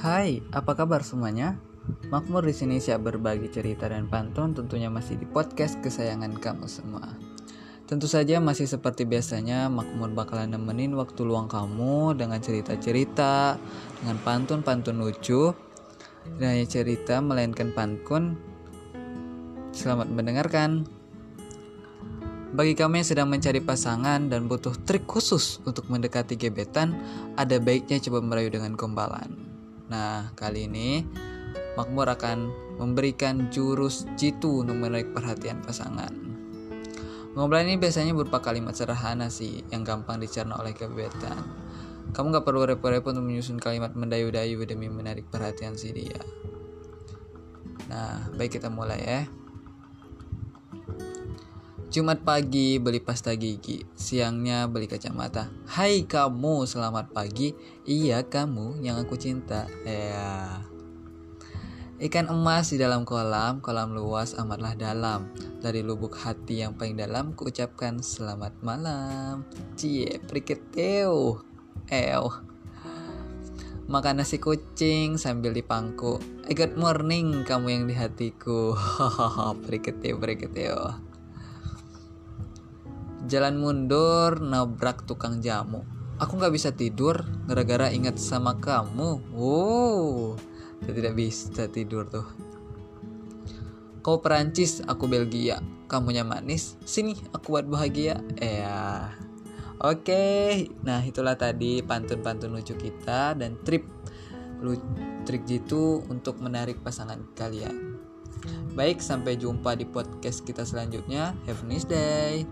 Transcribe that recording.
Hai, apa kabar semuanya? Makmur di sini siap berbagi cerita dan pantun tentunya masih di podcast kesayangan kamu semua. Tentu saja masih seperti biasanya Makmur bakalan nemenin waktu luang kamu dengan cerita-cerita, dengan pantun-pantun lucu. Dan hanya cerita melainkan pantun. Selamat mendengarkan. Bagi kamu yang sedang mencari pasangan dan butuh trik khusus untuk mendekati gebetan, ada baiknya coba merayu dengan gombalan. Nah, kali ini Makmur akan memberikan jurus jitu untuk menarik perhatian pasangan. Gombalan ini biasanya berupa kalimat sederhana sih, yang gampang dicerna oleh gebetan. Kamu gak perlu repot-repot untuk menyusun kalimat mendayu-dayu demi menarik perhatian si dia. Nah, baik kita mulai ya. Jumat pagi beli pasta gigi, siangnya beli kacamata. Hai kamu, selamat pagi. Iya kamu yang aku cinta. Ya. Ikan emas di dalam kolam, kolam luas amatlah dalam. Dari lubuk hati yang paling dalam, kuucapkan selamat malam. Cie, priketeu. Ew. Makan nasi kucing sambil dipangku. Good morning kamu yang di hatiku. Hahaha, priketeu, priketeu. Jalan mundur, nabrak tukang jamu. Aku nggak bisa tidur gara-gara ingat sama kamu. Wow, tidak bisa tidur tuh. Kau Perancis, aku Belgia. Kamunya manis, sini aku buat bahagia. Ya. Oke, nah itulah tadi pantun-pantun lucu kita dan trip lu trik jitu untuk menarik pasangan kalian. Baik, sampai jumpa di podcast kita selanjutnya. Have a nice day.